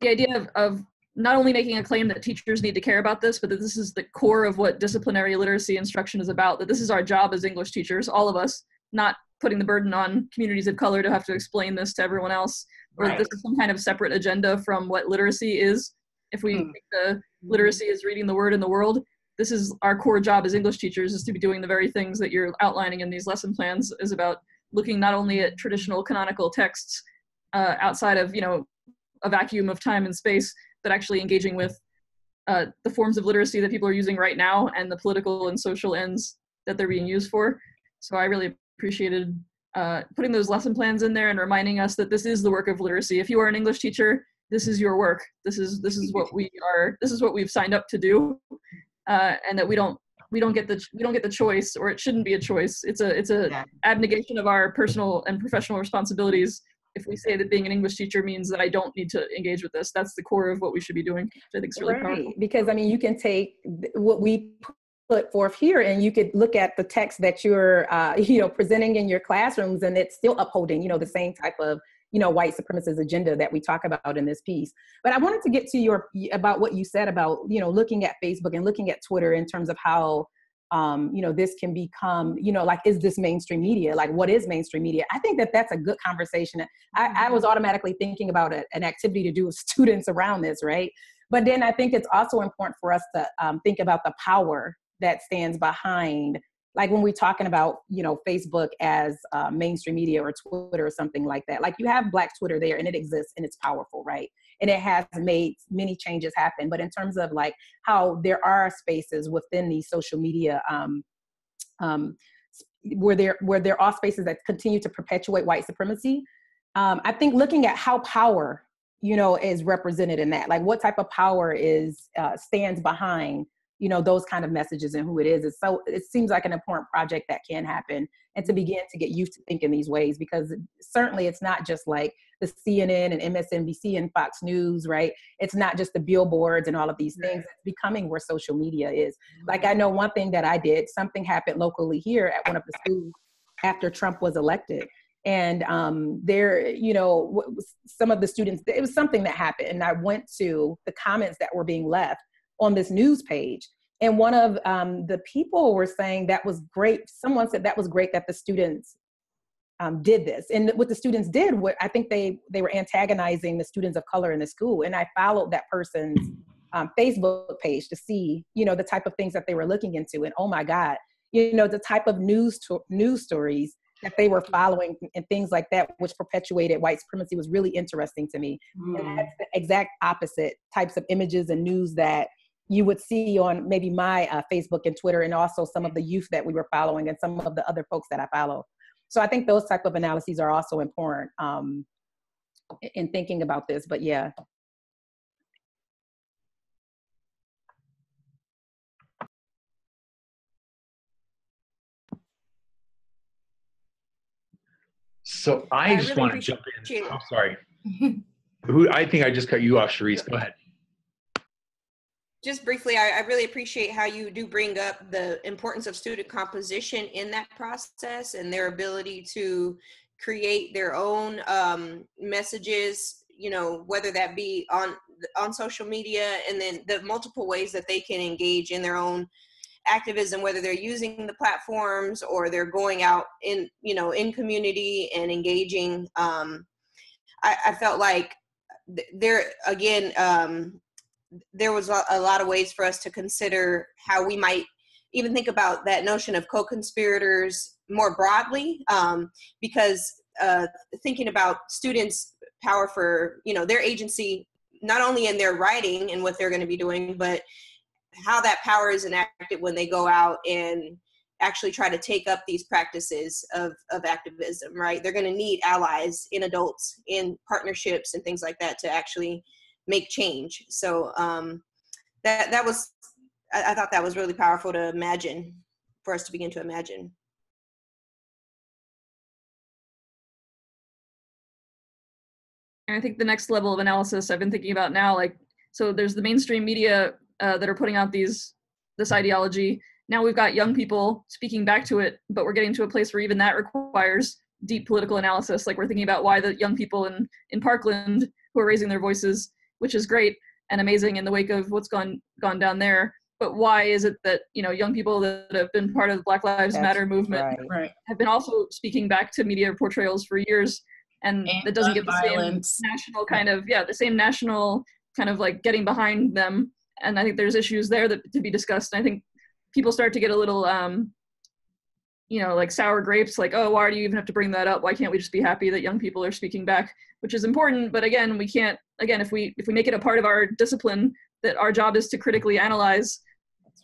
the idea of, of not only making a claim that teachers need to care about this, but that this is the core of what disciplinary literacy instruction is about, that this is our job as English teachers, all of us, not putting the burden on communities of color to have to explain this to everyone else, or right. this is some kind of separate agenda from what literacy is. If we hmm. think the literacy is reading the word in the world, this is our core job as English teachers is to be doing the very things that you're outlining in these lesson plans is about looking not only at traditional canonical texts uh, outside of, you know, a vacuum of time and space, but actually engaging with uh, the forms of literacy that people are using right now and the political and social ends that they're being used for. So I really appreciated uh, putting those lesson plans in there and reminding us that this is the work of literacy. If you are an English teacher, this is your work. This is this is what we are. This is what we've signed up to do, uh, and that we don't we don't get the we don't get the choice, or it shouldn't be a choice. It's a it's a abnegation of our personal and professional responsibilities if we say that being an English teacher means that I don't need to engage with this, that's the core of what we should be doing, which I think is really right. powerful. Because I mean, you can take what we put forth here, and you could look at the text that you're, uh, you know, presenting in your classrooms, and it's still upholding, you know, the same type of, you know, white supremacist agenda that we talk about in this piece. But I wanted to get to your about what you said about, you know, looking at Facebook and looking at Twitter in terms of how um, you know, this can become, you know, like, is this mainstream media? Like, what is mainstream media? I think that that's a good conversation. I, I was automatically thinking about a, an activity to do with students around this, right? But then I think it's also important for us to um, think about the power that stands behind like when we're talking about you know facebook as uh, mainstream media or twitter or something like that like you have black twitter there and it exists and it's powerful right and it has made many changes happen. But in terms of like how there are spaces within these social media um, um, where there where there are spaces that continue to perpetuate white supremacy um, i think looking at how power you know is represented in that like what type of power is uh, stands behind you know those kind of messages and who it is. Is so it seems like an important project that can happen and to begin to get used to thinking these ways because certainly it's not just like the cnn and msnbc and fox news right? It's not just the billboards and all of these things. It's becoming where social media is. Like i know one thing that i did something happened locally here at one of the schools after trump was elected. And um, there you know some of the students it was something that happened. And i went to the comments that were being left on this news page. And one of um, the people were saying that was great. Someone said that was great that the students um, did this. And what the students did, what I think they they were antagonizing the students of color in the school. And I followed that person's um, Facebook page to see, you know, the type of things that they were looking into. And oh my God, you know, the type of news to- news stories that they were following and things like that, which perpetuated white supremacy, was really interesting to me. Mm. And that's the exact opposite types of images and news that you would see on maybe my uh, Facebook and Twitter, and also some of the youth that we were following, and some of the other folks that I follow. So I think those type of analyses are also important um, in thinking about this. But yeah. So I, I just really want to jump in. I'm oh, sorry. Who I think I just cut you off, Cherise. Go ahead just briefly, I, I, really appreciate how you do bring up the importance of student composition in that process and their ability to create their own um, messages. You know, whether that be on on social media, and then the multiple ways that they can engage in their own activism, whether they're using the platforms or they're going out in you know in community and engaging. Um, I, I felt like there again um, there was a lot of ways for us to consider how we might even think about that notion of co-conspirators more broadly um, because uh, thinking about students power for you know their agency not only in their writing and what they're going to be doing but how that power is enacted when they go out and actually try to take up these practices of, of activism right? They're going to need allies in adults in partnerships and things like that to actually make change. So um, that that was I, I thought that was really powerful to imagine for us to begin to imagine. And I think the next level of analysis I've been thinking about now, like, so there's the mainstream media uh, that are putting out these this ideology. Now we've got young people speaking back to it, but we're getting to a place where even that requires deep political analysis. Like we're thinking about why the young people in in Parkland who are raising their voices which is great and amazing in the wake of what's gone gone down there. But why is it that you know young people that have been part of the Black Lives That's Matter movement right. have been also speaking back to media portrayals for years, and, and that doesn't get the violence. same national kind of yeah the same national kind of like getting behind them. And I think there's issues there that to be discussed. And I think people start to get a little um, you know, like sour grapes, like, oh, why do you even have to bring that up? Why can't we just be happy that young people are speaking back? Which is important, but again, we can't. Again, if we if we make it a part of our discipline that our job is to critically analyze,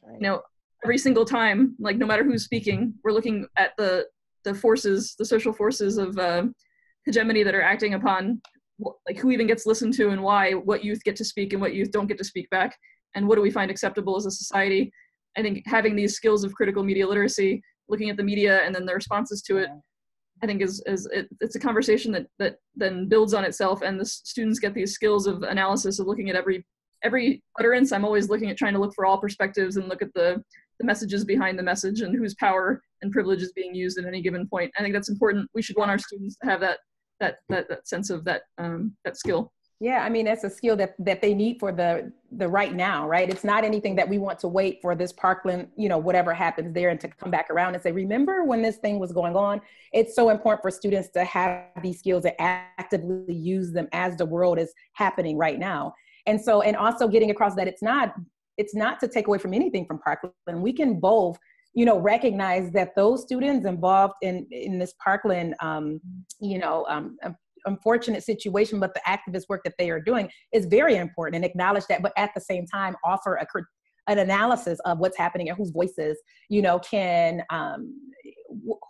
right. you know, every single time, like no matter who's speaking, we're looking at the the forces, the social forces of uh, hegemony that are acting upon, like who even gets listened to and why, what youth get to speak and what youth don't get to speak back, and what do we find acceptable as a society. I think having these skills of critical media literacy looking at the media and then the responses to it I think is is it, it's a conversation that that then builds on itself, and the students get these skills of analysis of looking at every every utterance. I'm always looking at trying to look for all perspectives and look at the the messages behind the message and whose power and privilege is being used at any given point. I think that's important. We should want our students to have that that that, that sense of that um, that skill. Yeah, I mean that's a skill that that they need for the the right now, right? It's not anything that we want to wait for this Parkland, you know, whatever happens there and to come back around and say, remember when this thing was going on? It's so important for students to have these skills and actively use them as the world is happening right now. And so, and also getting across that it's not it's not to take away from anything from Parkland. We can both you know recognize that those students involved in in this parkland um, you know um, unfortunate situation, but the activist work that they are doing is very important and acknowledge that, but at the same time offer a an analysis of what's happening and whose voices you know can um,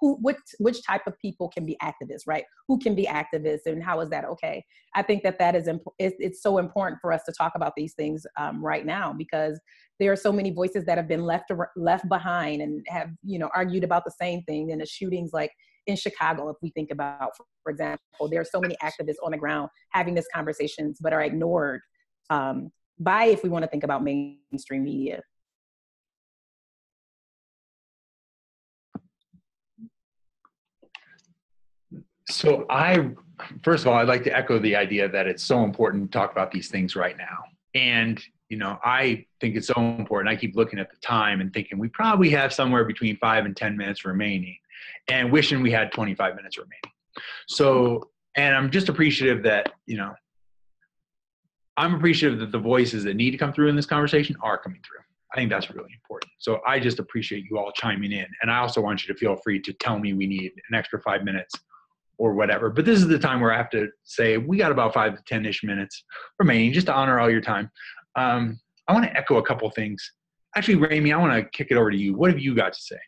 who which which type of people can be activists right? Who can be activists and how is that okay? I think that that is imp- it's, it's so important for us to talk about these things um, right now because there are so many voices that have been left left behind and have you know argued about the same thing and the shootings like in Chicago, if we think about, for example, there are so many activists on the ground having these conversations, but are ignored um, by, if we want to think about mainstream media. So I, first of all, I'd like to echo the idea that it's so important to talk about these things right now. And, you know, I think it's so important. I keep looking at the time and thinking we probably have somewhere between five and 10 minutes remaining and wishing we had 25 minutes remaining. So, and I'm just appreciative that, you know, I'm appreciative that the voices that need to come through in this conversation are coming through. I think that's really important. So I just appreciate you all chiming in. And I also want you to feel free to tell me we need an extra five minutes or whatever. But this is the time where I have to say we got about five to 10 ish minutes remaining just to honor all your time. Um, I want to echo a couple things. Actually, Remi, I want to kick it over to you. What have you got to say?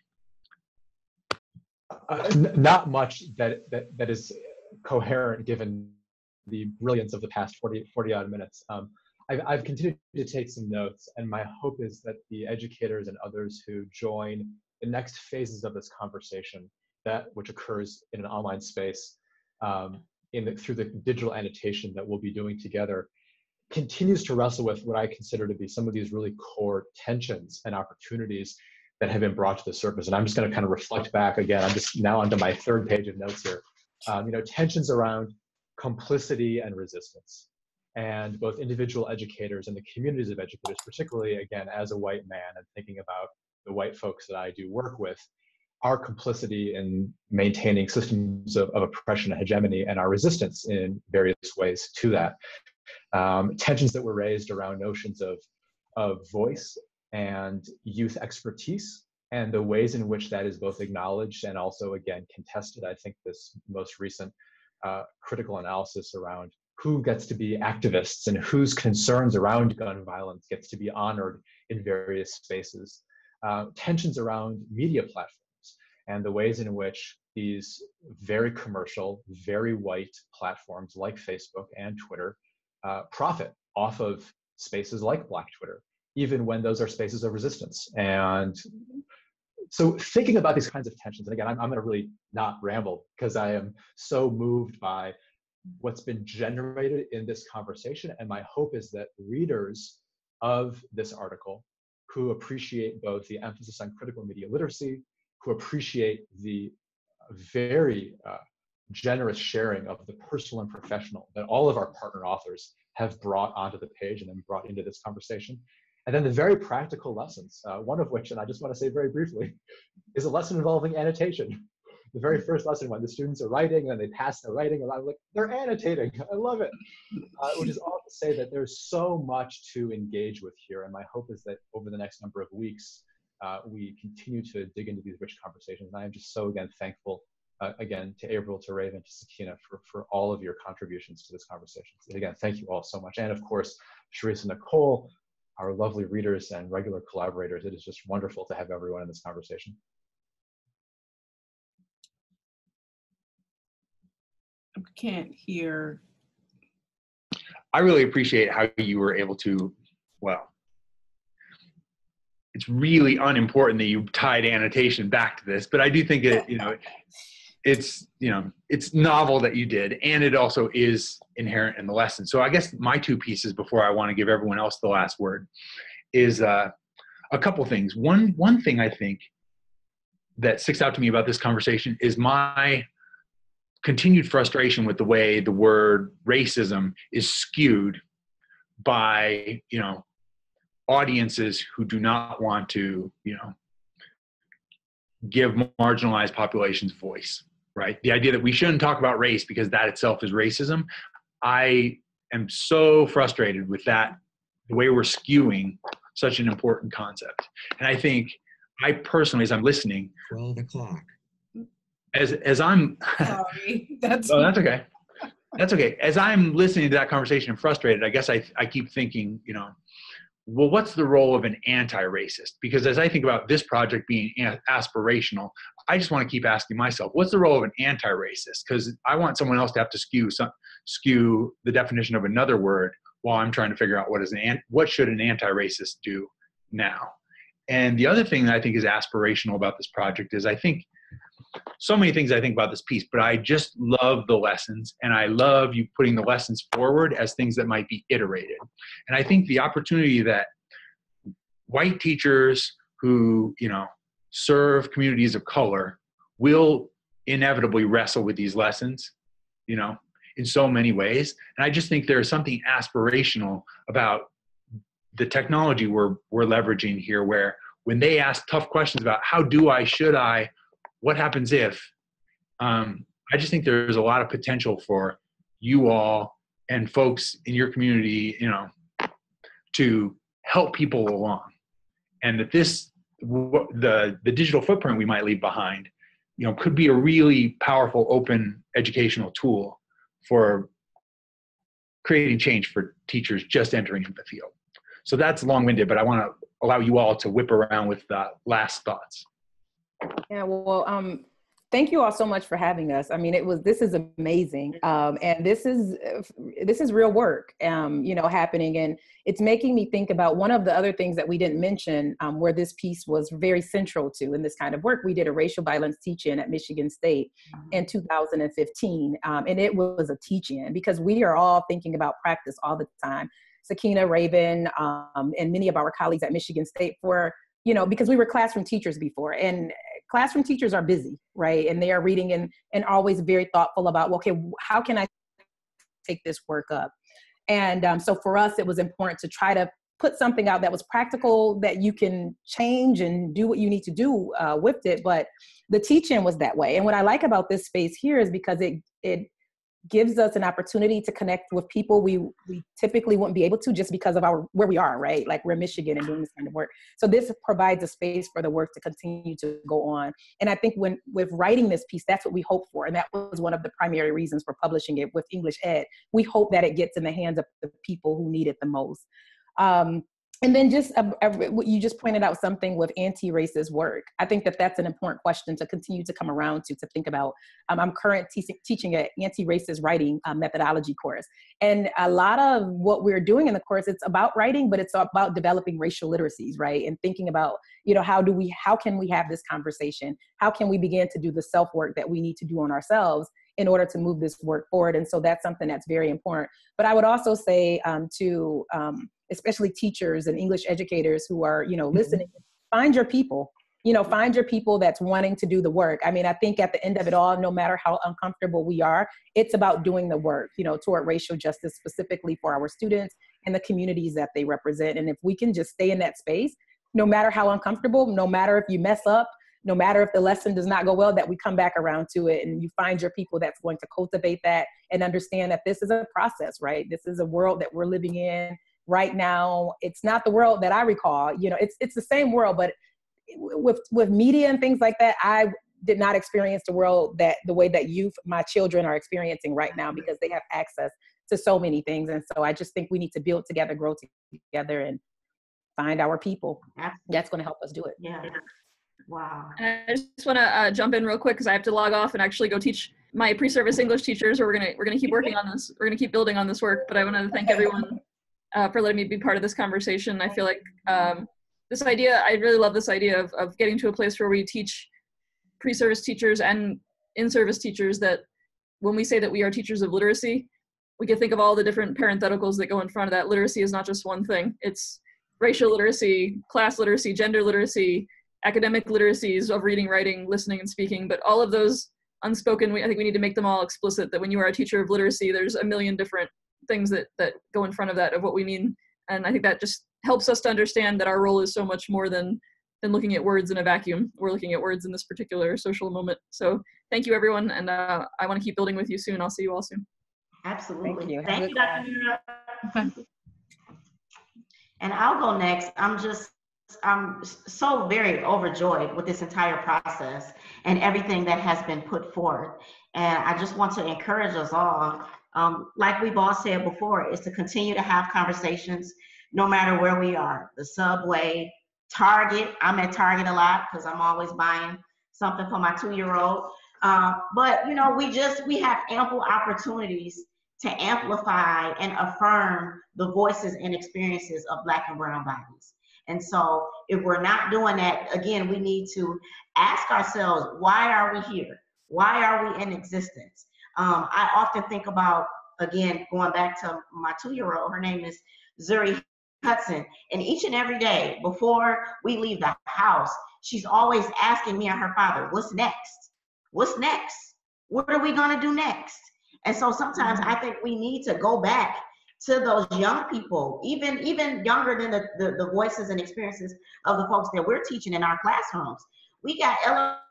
Uh, not much that, that that is coherent given the brilliance of the past 40, 40 odd minutes. Um, I've, I've continued to take some notes, and my hope is that the educators and others who join the next phases of this conversation, that which occurs in an online space, um, in the, through the digital annotation that we'll be doing together, continues to wrestle with what I consider to be some of these really core tensions and opportunities that have been brought to the surface. And I'm just going to kind of reflect back again. I'm just now onto my third page of notes here. Um, you know, tensions around complicity and resistance. And both individual educators and the communities of educators, particularly again, as a white man and thinking about the white folks that I do work with, our complicity in maintaining systems of, of oppression and hegemony and our resistance in various ways to that. Um, tensions that were raised around notions of, of voice and youth expertise and the ways in which that is both acknowledged and also again contested. I think this most recent uh, critical analysis around who gets to be activists and whose concerns around gun violence gets to be honored in various spaces. Uh, tensions around media platforms and the ways in which these very commercial, very white platforms like Facebook and Twitter uh, profit off of spaces like Black Twitter even when those are spaces of resistance. And so thinking about these kinds of tensions, and again, I'm, I'm going to really not ramble because I am so moved by what's been generated in this conversation. And my hope is that readers of this article who appreciate both the emphasis on critical media literacy, who appreciate the very uh, generous sharing of the personal and professional that all of our partner authors have brought onto the page and then brought into this conversation, and then the very practical lessons, uh, one of which, and I just want to say very briefly, is a lesson involving annotation. The very first lesson when the students are writing and they pass their writing, and I'm like, they're annotating. I love it. Uh, which is all to say that there's so much to engage with here. And my hope is that over the next number of weeks, uh, we continue to dig into these rich conversations. And I am just so, again, thankful uh, again to April, to Raven, to Sakeena for, for all of your contributions to this conversation. And again, thank you all so much. And of course, Cherise and Nicole, our lovely readers and regular collaborators. It is just wonderful to have everyone in this conversation. I can't hear. I really appreciate how you were able to, well, it's really unimportant that you tied annotation back to this, but I do think it, you know, it's you know it's novel that you did and it also is inherent in the lesson. So i guess my two pieces before i want to give everyone else the last word is uh, a couple things. One one thing i think that sticks out to me about this conversation is my continued frustration with the way the word racism is skewed by you know audiences who do not want to you know give marginalized populations voice right the idea that we shouldn't talk about race because that itself is racism i am so frustrated with that the way we're skewing such an important concept and i think i personally as i'm listening 12 o'clock. as as i'm Sorry, that's Oh, that's okay. That's okay. As I'm listening to that conversation and frustrated, I guess I, I keep thinking, you know, well, what's the role of an anti-racist? Because as I think about this project being aspirational, I just want to keep asking myself, what's the role of an anti-racist? Because I want someone else to have to skew some, skew the definition of another word while I'm trying to figure out what is an what should an anti-racist do now. And the other thing that I think is aspirational about this project is I think so many things I think about this piece, but I just love the lessons and I love you putting the lessons forward as things that might be iterated. And I think the opportunity that white teachers who, you know, serve communities of color will inevitably wrestle with these lessons, you know, in so many ways. And I just think there's something aspirational about the technology we're we're leveraging here where when they ask tough questions about how do I, should I, what happens if um, i just think there's a lot of potential for you all and folks in your community you know to help people along. And that this the the digital footprint we might leave behind you know could be a really powerful open educational tool for creating change for teachers just entering the field. So that's long-winded but i want to allow you all to whip around with the last thoughts Yeah, well, um, thank you all so much for having us. I mean, it was this is amazing, um, and this is uh, this is real work, um, you know, happening, and it's making me think about one of the other things that we didn't mention, um, where this piece was very central to in this kind of work. We did a racial violence teach-in at Michigan State in 2015, um, and it was a teach-in because we are all thinking about practice all the time. Sakeena Raven um, and many of our colleagues at Michigan State for you know because we were classroom teachers before and classroom teachers are busy right? And they are reading and and always very thoughtful about well, okay how can i take this work up? And um, so for us it was important to try to put something out that was practical that you can change and do what you need to do uh, with it but the teaching was that way. And what i like about this space here is because it it gives us an opportunity to connect with people we we typically wouldn't be able to just because of our where we are right? Like we're in michigan and doing this kind of work. So this provides a space for the work to continue to go on. And i think when with writing this piece that's what we hope for. And that was one of the primary reasons for publishing it with english ed. We hope that it gets in the hands of the people who need it the most. Um, and then just uh, uh, you just pointed out something with anti-racist work. I think that that's an important question to continue to come around to to think about. Um, i'm current te- teaching an anti-racist writing uh, methodology course. And a lot of what we're doing in the course it's about writing but it's about developing racial literacies right? And thinking about you know how do we how can we have this conversation? How can we begin to do the self work that we need to do on ourselves in order to move this work forward? And so that's something that's very important. But i would also say um, to um, especially teachers and english educators who are you know mm-hmm. listening find your people. You know find your people that's wanting to do the work. I mean i think at the end of it all no matter how uncomfortable we are it's about doing the work you know toward racial justice specifically for our students and the communities that they represent. And if we can just stay in that space no matter how uncomfortable no matter if you mess up no matter if the lesson does not go well that we come back around to it and you find your people that's going to cultivate that and understand that this is a process right? This is a world that we're living in right now it's not the world that i recall you know it's it's the same world but with with media and things like that i did not experience the world that the way that you my children are experiencing right now because they have access to so many things and so i just think we need to build together grow together and find our people that's going to help us do it Yeah. Wow. And I just want to uh, jump in real quick because I have to log off and actually go teach my pre-service English teachers. Or we're gonna we're gonna keep working on this. We're gonna keep building on this work. But I want to thank everyone uh, for letting me be part of this conversation. I feel like um, this idea. I really love this idea of of getting to a place where we teach pre-service teachers and in-service teachers that when we say that we are teachers of literacy, we can think of all the different parentheticals that go in front of that. Literacy is not just one thing. It's racial literacy, class literacy, gender literacy, academic literacies of reading, writing, listening, and speaking. But all of those unspoken, we, I think we need to make them all explicit that when you are a teacher of literacy, there's a million different things that, that go in front of that of what we mean. And I think that just helps us to understand that our role is so much more than than looking at words in a vacuum. We're looking at words in this particular social moment. So thank you, everyone. And uh, I want to keep building with you soon. I'll see you all soon. Absolutely. Thank you. Thank you, Dr. Mirra. And I'll go next. I'm just, I'm so very overjoyed with this entire process and everything that has been put forth. And I just want to encourage us all, um, like we've all said before, is to continue to have conversations no matter where we are. The subway, Target. I'm at Target a lot because I'm always buying something for my two-year-old. Uh, but you know, we just we have ample opportunities to amplify and affirm the voices and experiences of Black and Brown bodies. And so, if we're not doing that, again, we need to ask ourselves, why are we here? Why are we in existence? Um, I often think about, again, going back to my two-year-old. Her name is Zuri Hudson. And each and every day before we leave the house, she's always asking me and her father, what's next? What's next? What are we going to do next? And so sometimes I think we need to go back to those young people, even even younger than the, the, the voices and experiences of the folks that we're teaching in our classrooms. We got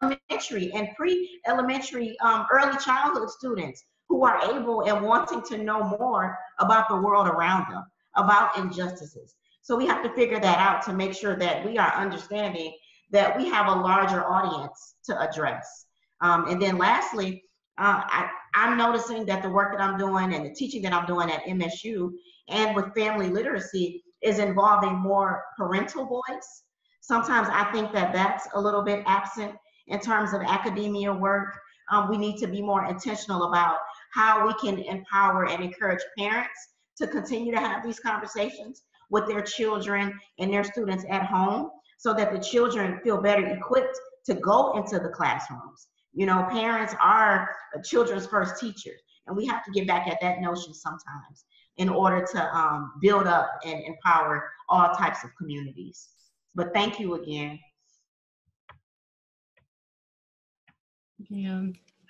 elementary and pre-elementary um, early childhood students who are able and wanting to know more about the world around them about injustices. So we have to figure that out to make sure that we are understanding that we have a larger audience to address. Um, and then lastly, uh, I, I'm noticing that the work that I'm doing and the teaching that I'm doing at MSU and with family literacy is involving more parental voice. Sometimes I think that that's a little bit absent in terms of academia work. Um, we need to be more intentional about how we can empower and encourage parents to continue to have these conversations with their children and their students at home so that the children feel better equipped to go into the classrooms. You know, parents are children's first teachers, and we have to get back at that notion sometimes in order to um, build up and empower all types of communities. But thank you again. Yeah,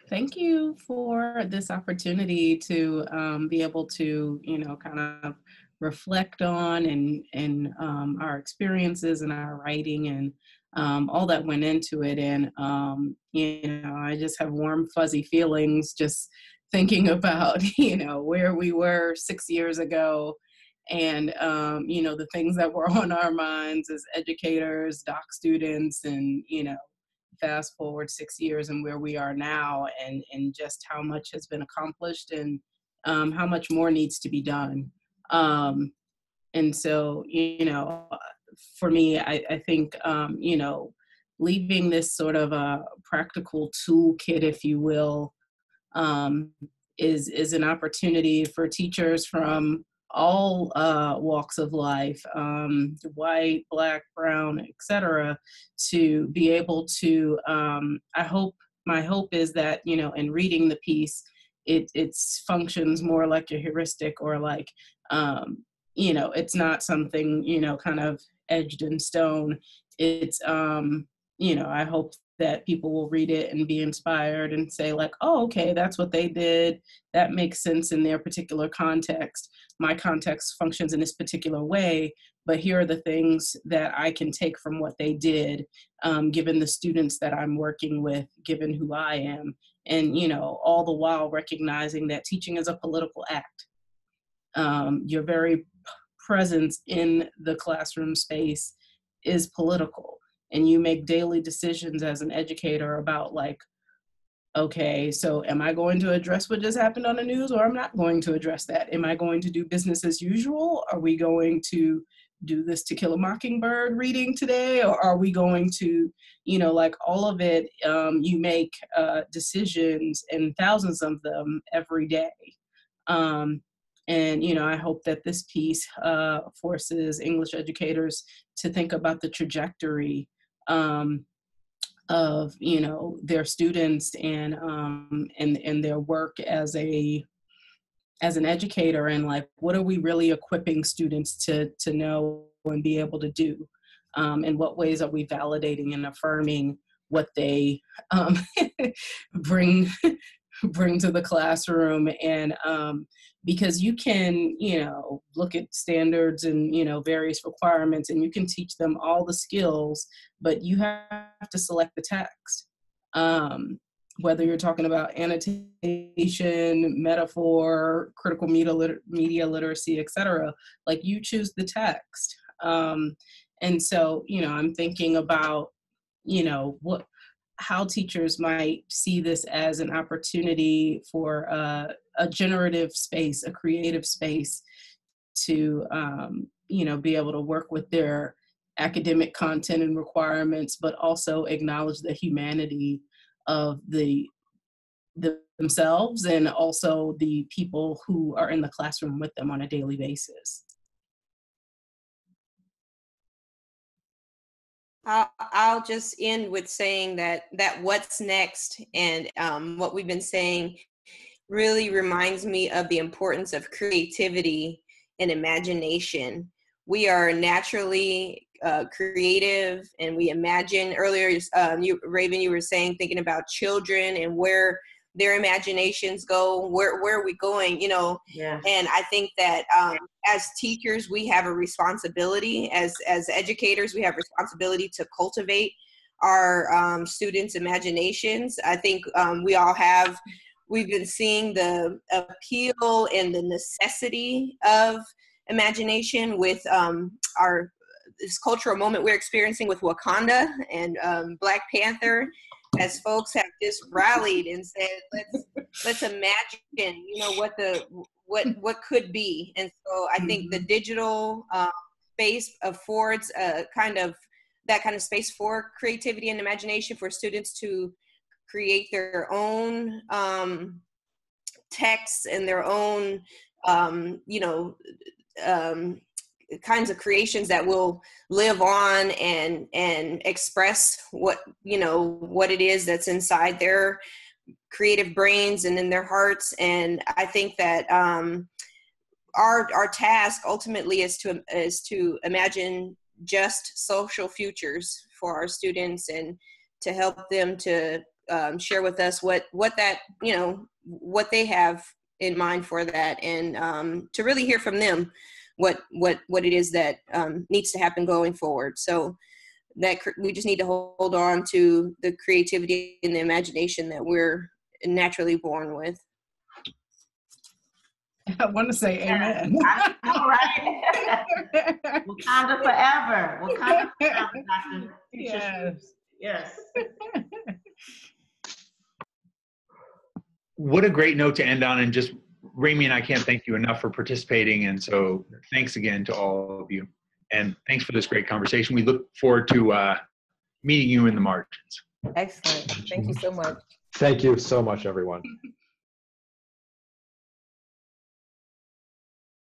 thank you for this opportunity to um, be able to, you know, kind of reflect on and and um, our experiences and our writing and um, all that went into it. And um, you know, I just have warm, fuzzy feelings just thinking about, you know, where we were six years ago and um, you know the things that were on our minds as educators doc students and you know fast forward six years and where we are now and and just how much has been accomplished and um, how much more needs to be done. Um, and so you know for me i, I think um, you know leaving this sort of a practical toolkit if you will um, is is an opportunity for teachers from all uh, walks of life, um, white, black, brown, etc., to be able to. Um, I hope my hope is that you know, in reading the piece, it it functions more like a heuristic or like um, you know, it's not something you know, kind of edged in stone. It's um, you know, I hope that people will read it and be inspired and say like oh okay that's what they did. That makes sense in their particular context. My context functions in this particular way but here are the things that i can take from what they did um, given the students that i'm working with given who i am and you know all the while recognizing that teaching is a political act. Um, your very presence in the classroom space is political and you make daily decisions as an educator about like okay so am i going to address what just happened on the news or i'm not going to address that? Am i going to do business as usual? Are we going to do this to kill a mockingbird reading today? Or are we going to you know like all of it um, you make uh, decisions and thousands of them every day. Um, and you know i hope that this piece uh, forces english educators to think about the trajectory um, of you know their students and um, and and their work as a as an educator and like what are we really equipping students to to know and be able to do? Um, in what ways are we validating and affirming what they um, bring bring to the classroom and um, because you can you know look at standards and you know various requirements and you can teach them all the skills but you have to select the text. Um, whether you're talking about annotation metaphor critical media, liter- media literacy etc like you choose the text. Um, and so you know i'm thinking about you know what how teachers might see this as an opportunity for a generative space, a creative space to, um, you know, be able to work with their academic content and requirements, but also acknowledge the humanity of the, the themselves and also the people who are in the classroom with them on a daily basis. I'll, just end with saying that that what's next and um, what we've been saying really reminds me of the importance of creativity and imagination. We are naturally uh, creative and we imagine. Earlier, um, you, Raven, you were saying thinking about children and where their imaginations go where where are we going you know? Yeah. and i think that um, as teachers we have a responsibility as as educators we have responsibility to cultivate our um, students imaginations. I think um, we all have we've been seeing the appeal and the necessity of imagination with um, our this cultural moment we're experiencing with wakanda and um, black panther as folks have just rallied and said, let's let's imagine, you know, what the what what could be. And so I think the digital uh, space affords a kind of that kind of space for creativity and imagination for students to create their own um, texts and their own, um, you know, um, kinds of creations that will live on and and express what you know what it is that's inside their creative brains and in their hearts. And i think that um our our task ultimately is to is to imagine just social futures for our students and to help them to um, share with us what what that you know what they have in mind for that and um, to really hear from them what what what it is that um, needs to happen going forward. So that we just need to hold on to the creativity and the imagination that we're naturally born with. I want to say amen. I know, right? Wakanda forever. Wakanda forever, Dr. Teacher Yes. Yes. What a great note to end on. And just, Remi and I can't thank you enough for participating. And so thanks again to all of you. And thanks for this great conversation. We look forward to uh, meeting you in the margins. Excellent. Thank you so much. Thank you so much, everyone.